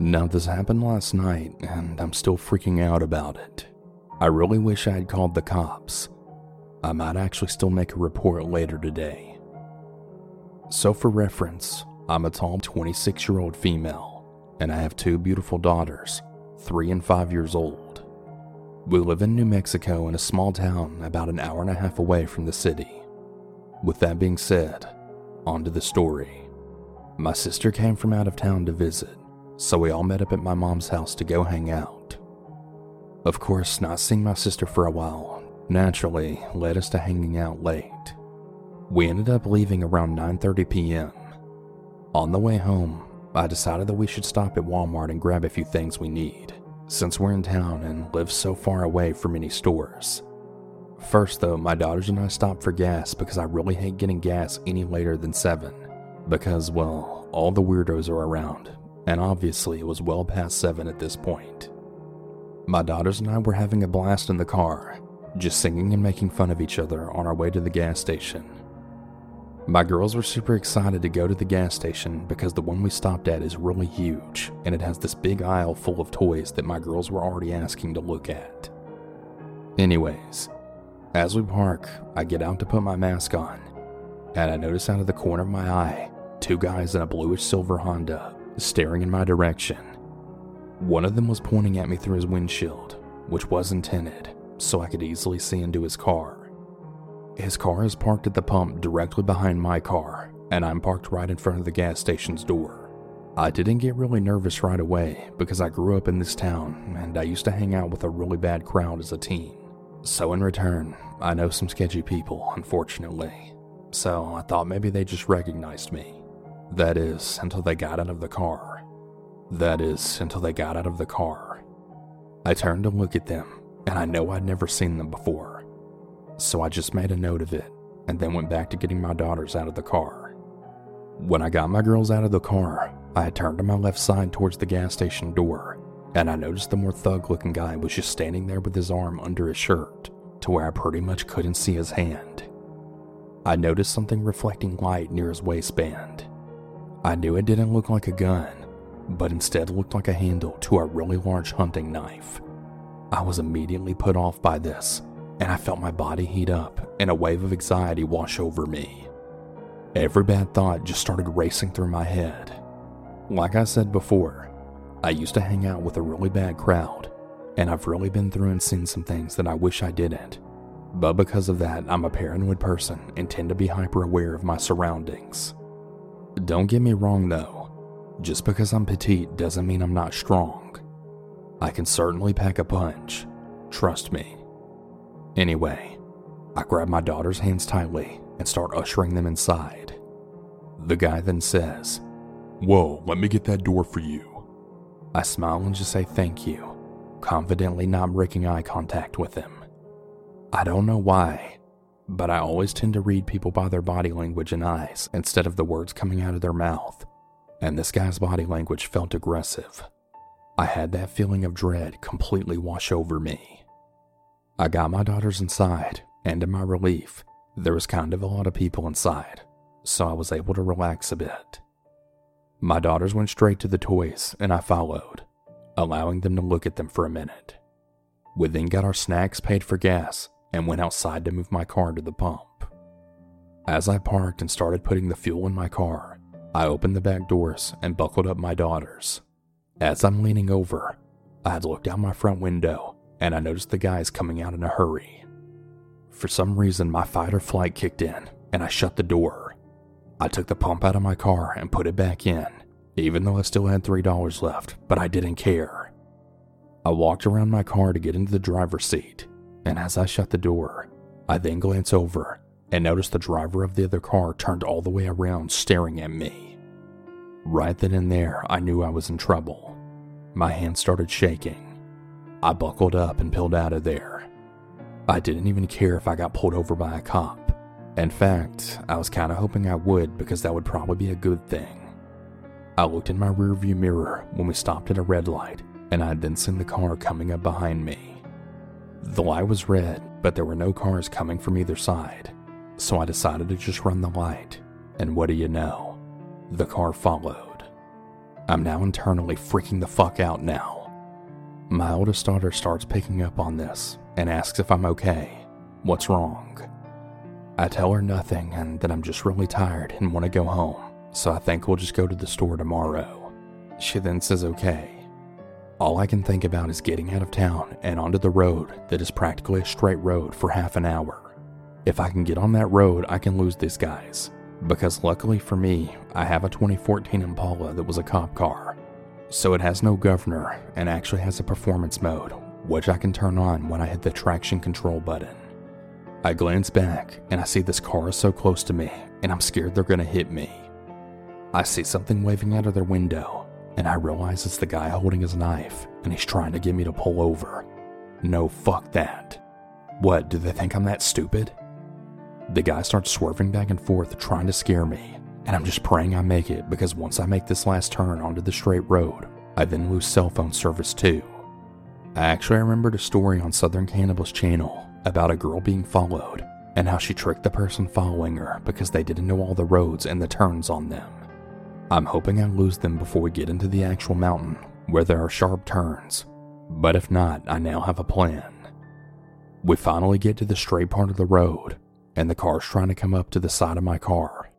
Now, this happened last night, and I'm still freaking out about it. I really wish I had called the cops. I might actually still make a report later today. So, for reference, I'm a tall 26 year old female, and I have two beautiful daughters, three and five years old. We live in New Mexico in a small town about an hour and a half away from the city. With that being said, on to the story. My sister came from out of town to visit, so we all met up at my mom's house to go hang out. Of course, not seeing my sister for a while naturally led us to hanging out late. We ended up leaving around 9:30 p.m. On the way home, I decided that we should stop at Walmart and grab a few things we need, since we're in town and live so far away from any stores. First, though, my daughters and I stopped for gas because I really hate getting gas any later than 7, because, well, all the weirdos are around, and obviously it was well past 7 at this point. My daughters and I were having a blast in the car, just singing and making fun of each other on our way to the gas station. My girls were super excited to go to the gas station because the one we stopped at is really huge and it has this big aisle full of toys that my girls were already asking to look at. Anyways, as we park, I get out to put my mask on, and I notice out of the corner of my eye two guys in a bluish silver Honda staring in my direction. One of them was pointing at me through his windshield, which wasn't tinted, so I could easily see into his car. His car is parked at the pump directly behind my car, and I'm parked right in front of the gas station's door. I didn't get really nervous right away because I grew up in this town and I used to hang out with a really bad crowd as a teen. So, in return, I know some sketchy people, unfortunately. So, I thought maybe they just recognized me. That is, until they got out of the car. That is, until they got out of the car. I turned to look at them, and I know I'd never seen them before. So I just made a note of it, and then went back to getting my daughters out of the car. When I got my girls out of the car, I had turned to my left side towards the gas station door and I noticed the more thug looking guy was just standing there with his arm under his shirt to where I pretty much couldn't see his hand. I noticed something reflecting light near his waistband. I knew it didn't look like a gun, but instead looked like a handle to a really large hunting knife. I was immediately put off by this, and I felt my body heat up and a wave of anxiety wash over me. Every bad thought just started racing through my head. Like I said before, I used to hang out with a really bad crowd, and I've really been through and seen some things that I wish I didn't. But because of that, I'm a paranoid person and tend to be hyper aware of my surroundings. Don't get me wrong though, just because I'm petite doesn't mean I'm not strong. I can certainly pack a punch, trust me. Anyway, I grab my daughter's hands tightly and start ushering them inside. The guy then says, Whoa, let me get that door for you. I smile and just say thank you, confidently not breaking eye contact with him. I don't know why, but I always tend to read people by their body language and eyes instead of the words coming out of their mouth, and this guy's body language felt aggressive. I had that feeling of dread completely wash over me. I got my daughters inside, and to my relief, there was kind of a lot of people inside, so I was able to relax a bit. My daughters went straight to the toys, and I followed, allowing them to look at them for a minute. We then got our snacks, paid for gas, and went outside to move my car to the pump. As I parked and started putting the fuel in my car, I opened the back doors and buckled up my daughters. As I'm leaning over, I had looked out my front window and I noticed the guys coming out in a hurry. For some reason, my fight or flight kicked in and I shut the door. I took the pump out of my car and put it back in, even though I still had $3 left, but I didn't care. I walked around my car to get into the driver's seat, and as I shut the door, I then glanced over and noticed the driver of the other car turned all the way around staring at me. Right then and there, I knew I was in trouble. My hands started shaking. I buckled up and peeled out of there. I didn't even care if I got pulled over by a cop. In fact, I was kind of hoping I would because that would probably be a good thing. I looked in my rearview mirror when we stopped at a red light, and I had then seen the car coming up behind me. The light was red, but there were no cars coming from either side, so I decided to just run the light, and what do you know? The car followed. I'm now internally freaking the fuck out now. My oldest daughter starts picking up on this and asks if I'm okay. What's wrong? I tell her nothing and that I'm just really tired and want to go home, so I think we'll just go to the store tomorrow. She then says okay. All I can think about is getting out of town and onto the road that is practically a straight road for half an hour. If I can get on that road, I can lose these guys. Because luckily for me, I have a 2014 Impala that was a cop car. So it has no governor and actually has a performance mode, which I can turn on when I hit the traction control button. I glance back and I see this car is so close to me and I'm scared they're gonna hit me. I see something waving out of their window and I realize it's the guy holding his knife and he's trying to get me to pull over. No, fuck that. What, do they think I'm that stupid? The guy starts swerving back and forth trying to scare me, and I'm just praying I make it because once I make this last turn onto the straight road, I then lose cell phone service too. I actually remembered a story on Southern Cannibal's Channel about a girl being followed and how she tricked the person following her because they didn't know all the roads and the turns on them. I'm hoping I lose them before we get into the actual mountain where there are sharp turns, but if not, I now have a plan. We finally get to the straight part of the road and the car's trying to come up to the side of my car.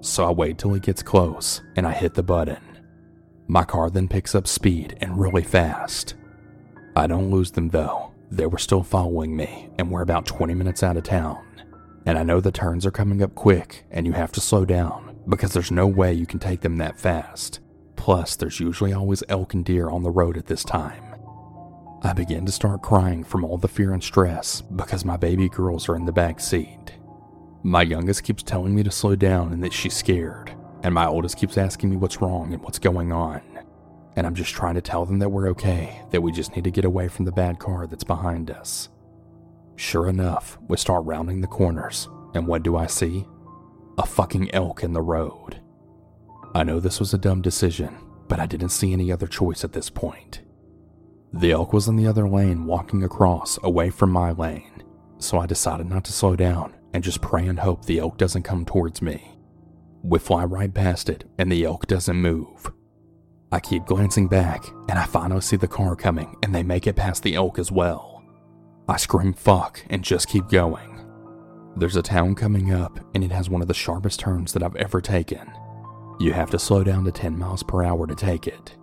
So I wait till he gets close and I hit the button. My car then picks up speed and really fast. I don't lose them though. They were still following me and we're about 20 minutes out of town. And I know the turns are coming up quick and you have to slow down because there's no way you can take them that fast. Plus, there's usually always elk and deer on the road at this time. I begin to start crying from all the fear and stress because my baby girls are in the back seat. My youngest keeps telling me to slow down and that she's scared, and my oldest keeps asking me what's wrong and what's going on. And I'm just trying to tell them that we're okay, that we just need to get away from the bad car that's behind us. Sure enough, we start rounding the corners, and what do I see? A fucking elk in the road. I know this was a dumb decision, but I didn't see any other choice at this point. The elk was in the other lane walking across away from my lane, so I decided not to slow down and just pray and hope the elk doesn't come towards me. We fly right past it, and the elk doesn't move. I keep glancing back, and I finally see the car coming, and they make it past the elk as well. I scream fuck and just keep going. There's a town coming up, and it has one of the sharpest turns that I've ever taken. You have to slow down to 10 miles per hour to take it.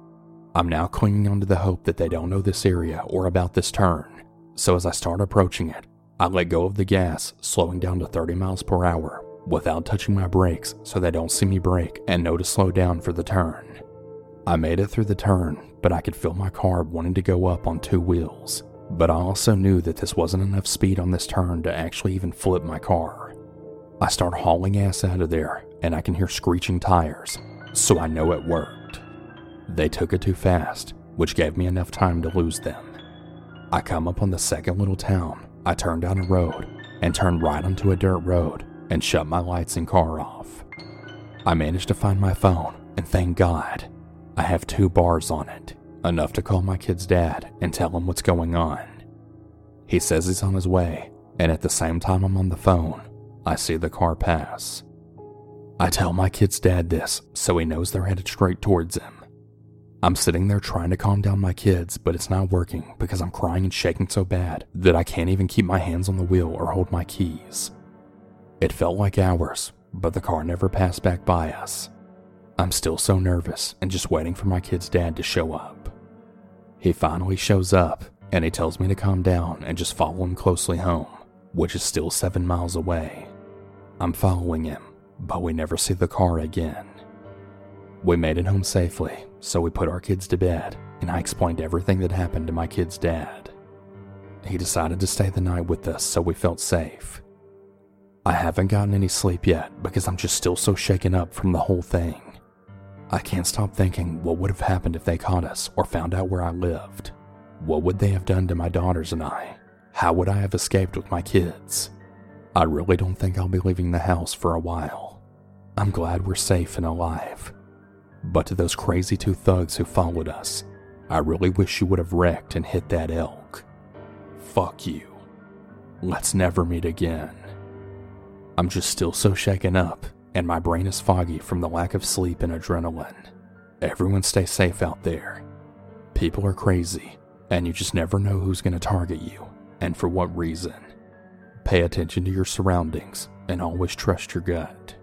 I'm now clinging onto the hope that they don't know this area or about this turn, so as I start approaching it, I let go of the gas, slowing down to 30 miles per hour without touching my brakes so they don't see me brake and know to slow down for the turn. I made it through the turn, but I could feel my car wanting to go up on two wheels. But I also knew that this wasn't enough speed on this turn to actually even flip my car. I start hauling ass out of there, and I can hear screeching tires, so I know it worked. They took it too fast, which gave me enough time to lose them. I come up on the second little town I turn down a road and turn right onto a dirt road and shut my lights and car off. I managed to find my phone, and thank God, I have two bars on it, enough to call my kid's dad and tell him what's going on. He says he's on his way, and at the same time I'm on the phone, I see the car pass. I tell my kid's dad this so he knows they're headed straight towards him. I'm sitting there trying to calm down my kids, but it's not working because I'm crying and shaking so bad that I can't even keep my hands on the wheel or hold my keys. It felt like hours, but the car never passed back by us. I'm still so nervous and just waiting for my kid's dad to show up. He finally shows up and he tells me to calm down and just follow him closely home, which is still seven miles away. I'm following him, but we never see the car again. We made it home safely, so we put our kids to bed, and I explained everything that happened to my kid's dad. He decided to stay the night with us so we felt safe. I haven't gotten any sleep yet because I'm just still so shaken up from the whole thing. I can't stop thinking what would have happened if they caught us or found out where I lived. What would they have done to my daughters and I? How would I have escaped with my kids? I really don't think I'll be leaving the house for a while. I'm glad we're safe and alive. But to those crazy two thugs who followed us, I really wish you would have wrecked and hit that elk. Fuck you. Let's never meet again. I'm just still so shaken up, and my brain is foggy from the lack of sleep and adrenaline. everyone stay safe out there. People are crazy, and you just never know who's going to target you and for what reason. Pay attention to your surroundings and always trust your gut.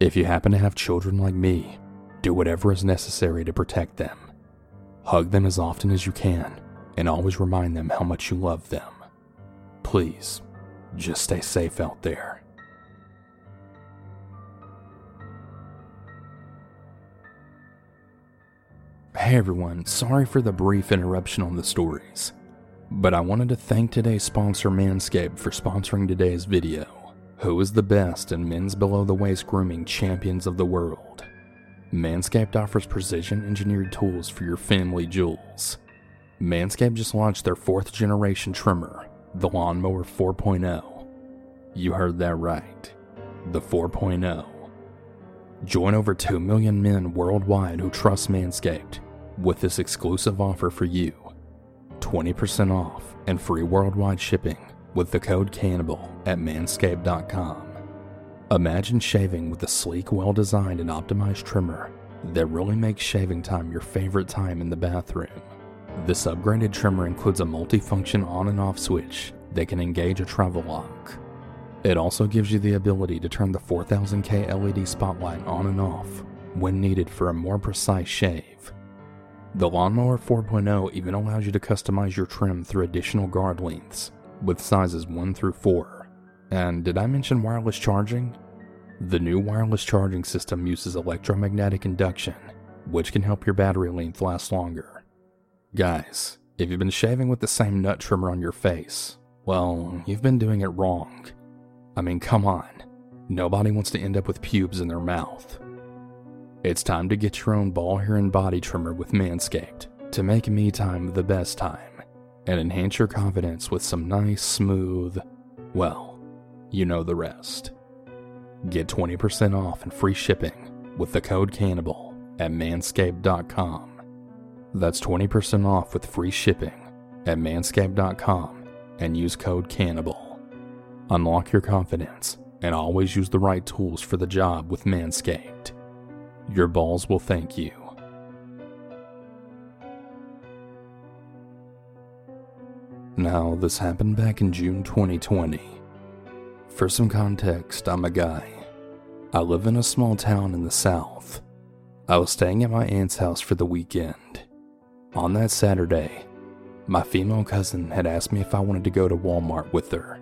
If you happen to have children like me, do whatever is necessary to protect them. Hug them as often as you can and always remind them how much you love them. Please, just stay safe out there. Hey everyone, sorry for the brief interruption on the stories, but I wanted to thank today's sponsor Manscaped for sponsoring today's video. Who is the best in men's below the waist grooming champions of the world? Manscaped offers precision engineered tools for your family jewels. Manscaped just launched their fourth generation trimmer, the Lawnmower 4.0. You heard that right. The 4.0. Join over 2 million men worldwide who trust Manscaped with this exclusive offer for you 20% off and free worldwide shipping with the code CANNIBAL at manscaped.com. Imagine shaving with a sleek, well designed, and optimized trimmer that really makes shaving time your favorite time in the bathroom. This upgraded trimmer includes a multifunction on and off switch that can engage a travel lock. It also gives you the ability to turn the 4000K LED spotlight on and off when needed for a more precise shave. The Lawnmower 4.0 even allows you to customize your trim through additional guard lengths with sizes 1 through 4. And did I mention wireless charging? The new wireless charging system uses electromagnetic induction, which can help your battery length last longer. Guys, if you've been shaving with the same nut trimmer on your face, well, you've been doing it wrong. I mean, come on. Nobody wants to end up with pubes in their mouth. It's time to get your own ball hair and body trimmer with Manscaped to make me time the best time and enhance your confidence with some nice, smooth, well, you know the rest. Get 20% off and free shipping with the code CANNIBAL at manscaped.com. That's 20% off with free shipping at manscaped.com and use code CANNIBAL. Unlock your confidence and always use the right tools for the job with Manscaped. Your balls will thank you. Now, this happened back in June 2020. For some context, I'm a guy. I live in a small town in the south. I was staying at my aunt's house for the weekend. On that Saturday, my female cousin had asked me if I wanted to go to Walmart with her.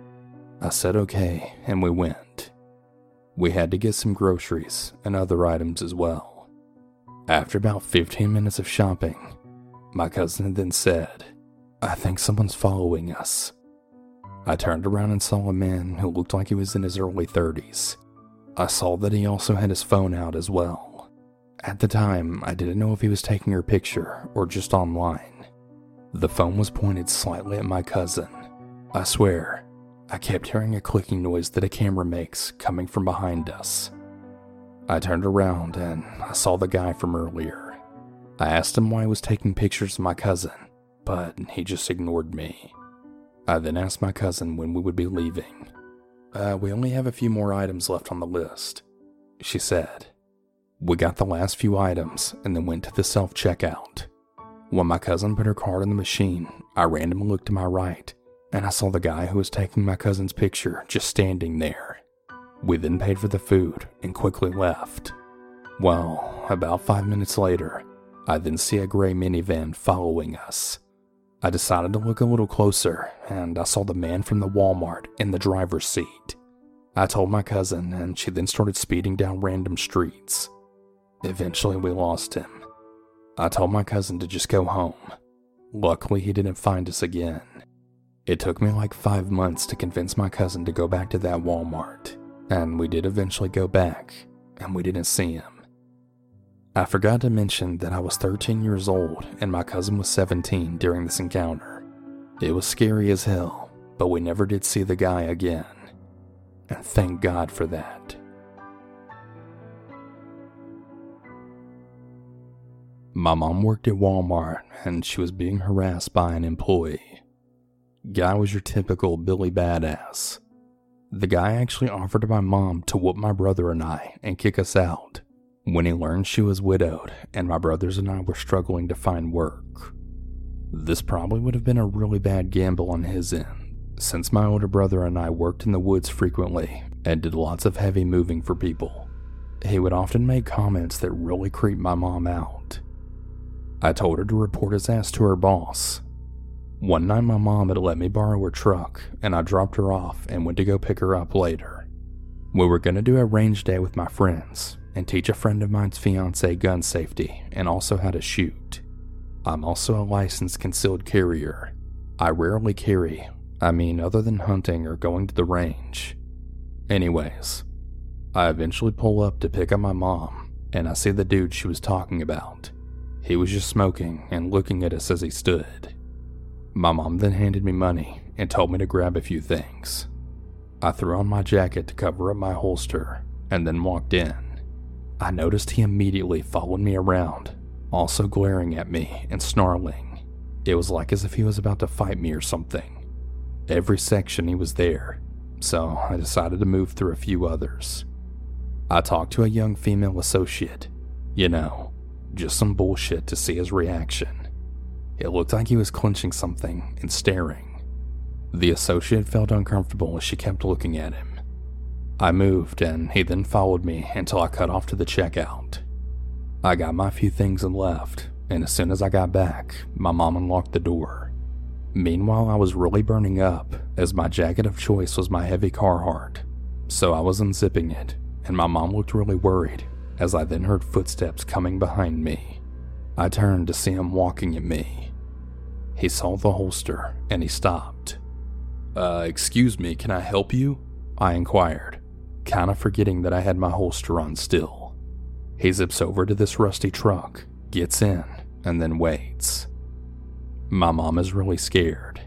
I said okay, and we went. We had to get some groceries and other items as well. After about 15 minutes of shopping, my cousin then said, I think someone's following us. I turned around and saw a man who looked like he was in his early 30s. I saw that he also had his phone out as well. At the time, I didn't know if he was taking her picture or just online. The phone was pointed slightly at my cousin. I swear, I kept hearing a clicking noise that a camera makes coming from behind us. I turned around and I saw the guy from earlier. I asked him why he was taking pictures of my cousin, but he just ignored me. I then asked my cousin when we would be leaving. Uh, we only have a few more items left on the list, she said. We got the last few items and then went to the self checkout. When my cousin put her card in the machine, I randomly looked to my right and I saw the guy who was taking my cousin's picture just standing there. We then paid for the food and quickly left. Well, about five minutes later, I then see a gray minivan following us. I decided to look a little closer and I saw the man from the Walmart in the driver's seat. I told my cousin and she then started speeding down random streets. Eventually, we lost him. I told my cousin to just go home. Luckily, he didn't find us again. It took me like five months to convince my cousin to go back to that Walmart, and we did eventually go back, and we didn't see him. I forgot to mention that I was 13 years old and my cousin was 17 during this encounter. It was scary as hell, but we never did see the guy again. And thank God for that. My mom worked at Walmart and she was being harassed by an employee. Guy was your typical Billy Badass. The guy actually offered my mom to whoop my brother and I and kick us out, when he learned she was widowed and my brothers and I were struggling to find work. This probably would have been a really bad gamble on his end, since my older brother and I worked in the woods frequently and did lots of heavy moving for people. He would often make comments that really creeped my mom out. I told her to report his ass to her boss. One night, my mom had let me borrow her truck, and I dropped her off and went to go pick her up later. We were going to do a range day with my friends and teach a friend of mine's fiance gun safety and also how to shoot. I'm also a licensed concealed carrier. I rarely carry, I mean, other than hunting or going to the range. Anyways, I eventually pull up to pick up my mom, and I see the dude she was talking about. He was just smoking and looking at us as he stood. My mom then handed me money and told me to grab a few things. I threw on my jacket to cover up my holster and then walked in. I noticed he immediately followed me around, also glaring at me and snarling. It was like as if he was about to fight me or something. Every section he was there, so I decided to move through a few others. I talked to a young female associate. You know, just some bullshit to see his reaction. It looked like he was clenching something and staring. The associate felt uncomfortable as she kept looking at him. I moved, and he then followed me until I cut off to the checkout. I got my few things and left, and as soon as I got back, my mom unlocked the door. Meanwhile, I was really burning up, as my jacket of choice was my heavy Carhartt, so I was unzipping it and my mom looked really worried as I then heard footsteps coming behind me. I turned to see him walking at me. He saw the holster and he stopped. Uh, excuse me, can I help you? I inquired, kinda forgetting that I had my holster on still. He zips over to this rusty truck, gets in, and then waits. My mom is really scared.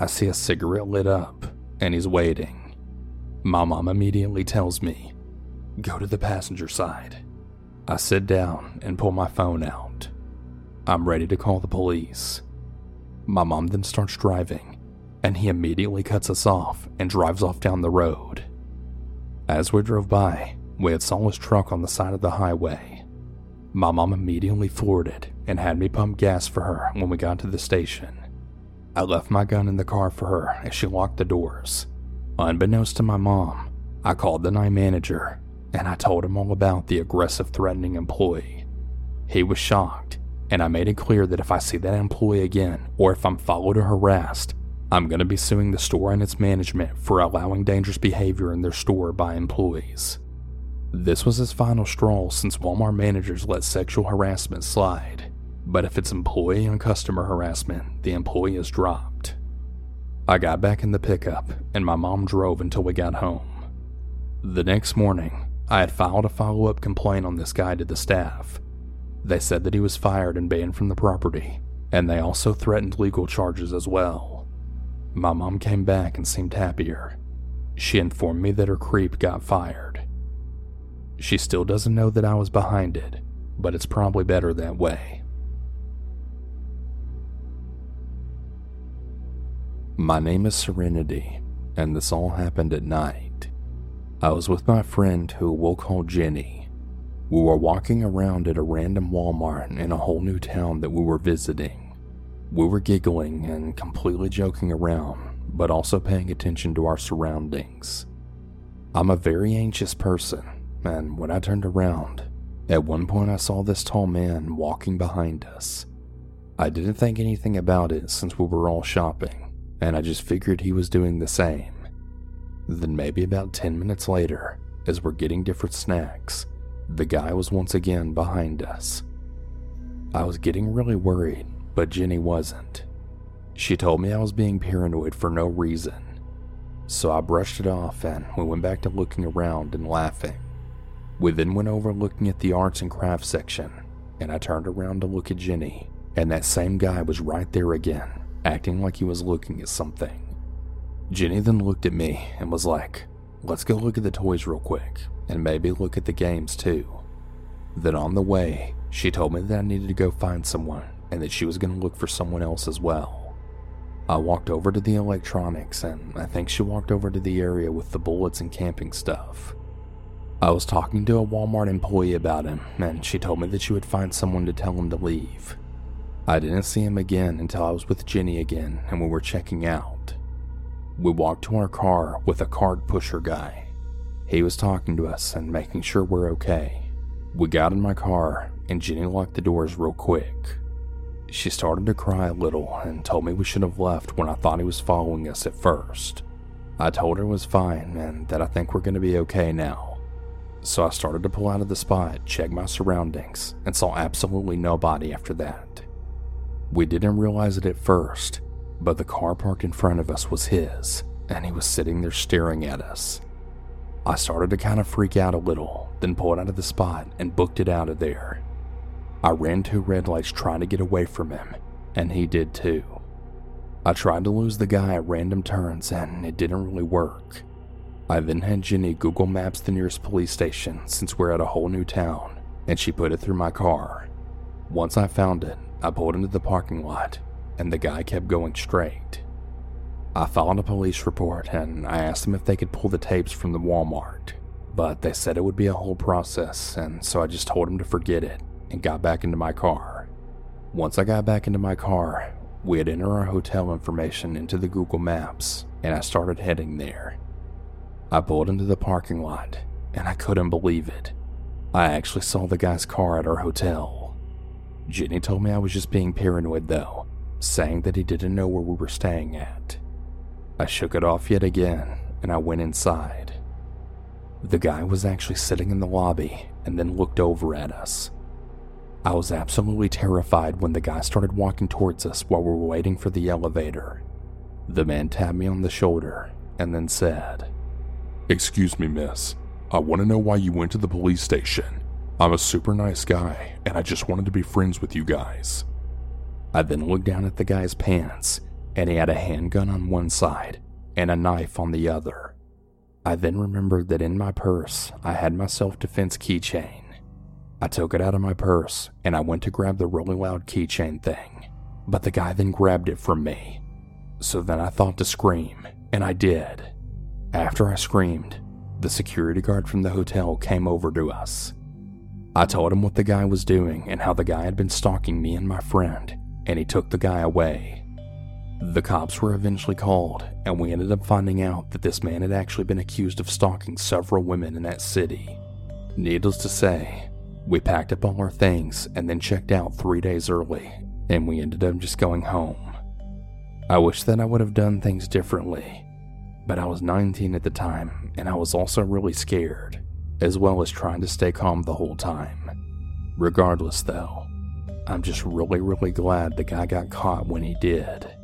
I see a cigarette lit up, and he's waiting. My mom immediately tells me Go to the passenger side. I sit down and pull my phone out. I'm ready to call the police. My mom then starts driving, and he immediately cuts us off and drives off down the road. As we drove by, we had saw his truck on the side of the highway. My mom immediately it and had me pump gas for her when we got to the station. I left my gun in the car for her as she locked the doors. Unbeknownst to my mom, I called the night manager and I told him all about the aggressive, threatening employee. He was shocked, and I made it clear that if I see that employee again, or if I'm followed or harassed, I'm going to be suing the store and its management for allowing dangerous behavior in their store by employees. This was his final straw since Walmart managers let sexual harassment slide, but if it's employee and customer harassment, the employee is dropped. I got back in the pickup, and my mom drove until we got home. The next morning, I had filed a follow up complaint on this guy to the staff. They said that he was fired and banned from the property, and they also threatened legal charges as well. My mom came back and seemed happier. She informed me that her creep got fired. She still doesn't know that I was behind it, but it's probably better that way. My name is Serenity, and this all happened at night. I was with my friend who we'll call Jenny. We were walking around at a random Walmart in a whole new town that we were visiting. We were giggling and completely joking around, but also paying attention to our surroundings. I'm a very anxious person, and when I turned around, at one point I saw this tall man walking behind us. I didn't think anything about it since we were all shopping, and I just figured he was doing the same. Then, maybe about 10 minutes later, as we're getting different snacks, the guy was once again behind us. I was getting really worried, but Jenny wasn't. She told me I was being paranoid for no reason. So I brushed it off and we went back to looking around and laughing. We then went over looking at the arts and crafts section, and I turned around to look at Jenny, and that same guy was right there again, acting like he was looking at something. Jenny then looked at me and was like, Let's go look at the toys real quick, and maybe look at the games too. Then on the way, she told me that I needed to go find someone and that she was going to look for someone else as well. I walked over to the electronics, and I think she walked over to the area with the bullets and camping stuff. I was talking to a Walmart employee about him, and she told me that she would find someone to tell him to leave. I didn't see him again until I was with Jenny again and we were checking out. We walked to our car with a card pusher guy. He was talking to us and making sure we're okay. We got in my car and Jenny locked the doors real quick. She started to cry a little and told me we should have left when I thought he was following us at first. I told her it was fine and that I think we're going to be okay now. So I started to pull out of the spot, check my surroundings, and saw absolutely nobody after that. We didn't realize it at first, but the car parked in front of us was his, and he was sitting there staring at us. I started to kind of freak out a little, then pulled out of the spot and booked it out of there. I ran two red lights trying to get away from him, and he did too. I tried to lose the guy at random turns, and it didn't really work. I then had Jenny Google Maps the nearest police station since we're at a whole new town, and she put it through my car. Once I found it, I pulled into the parking lot, and the guy kept going straight. I filed a police report and I asked them if they could pull the tapes from the Walmart, but they said it would be a whole process, and so I just told them to forget it and got back into my car. Once I got back into my car, we had entered our hotel information into the Google Maps, and I started heading there. I pulled into the parking lot, and I couldn't believe it. I actually saw the guy's car at our hotel. Jenny told me I was just being paranoid though, saying that he didn't know where we were staying at. I shook it off yet again and I went inside. The guy was actually sitting in the lobby and then looked over at us. I was absolutely terrified when the guy started walking towards us while we were waiting for the elevator. The man tapped me on the shoulder and then said, Excuse me, miss. I want to know why you went to the police station. I'm a super nice guy, and I just wanted to be friends with you guys. I then looked down at the guy's pants, and he had a handgun on one side and a knife on the other. I then remembered that in my purse I had my self defense keychain. I took it out of my purse and I went to grab the really loud keychain thing, but the guy then grabbed it from me. So then I thought to scream, and I did. After I screamed, the security guard from the hotel came over to us. I told him what the guy was doing and how the guy had been stalking me and my friend, and he took the guy away. The cops were eventually called, and we ended up finding out that this man had actually been accused of stalking several women in that city. Needless to say, we packed up all our things and then checked out three days early, and we ended up just going home. I wish that I would have done things differently, but I was 19 at the time, and I was also really scared as well as trying to stay calm the whole time. Regardless, though, I'm just really, really glad the guy got caught when he did.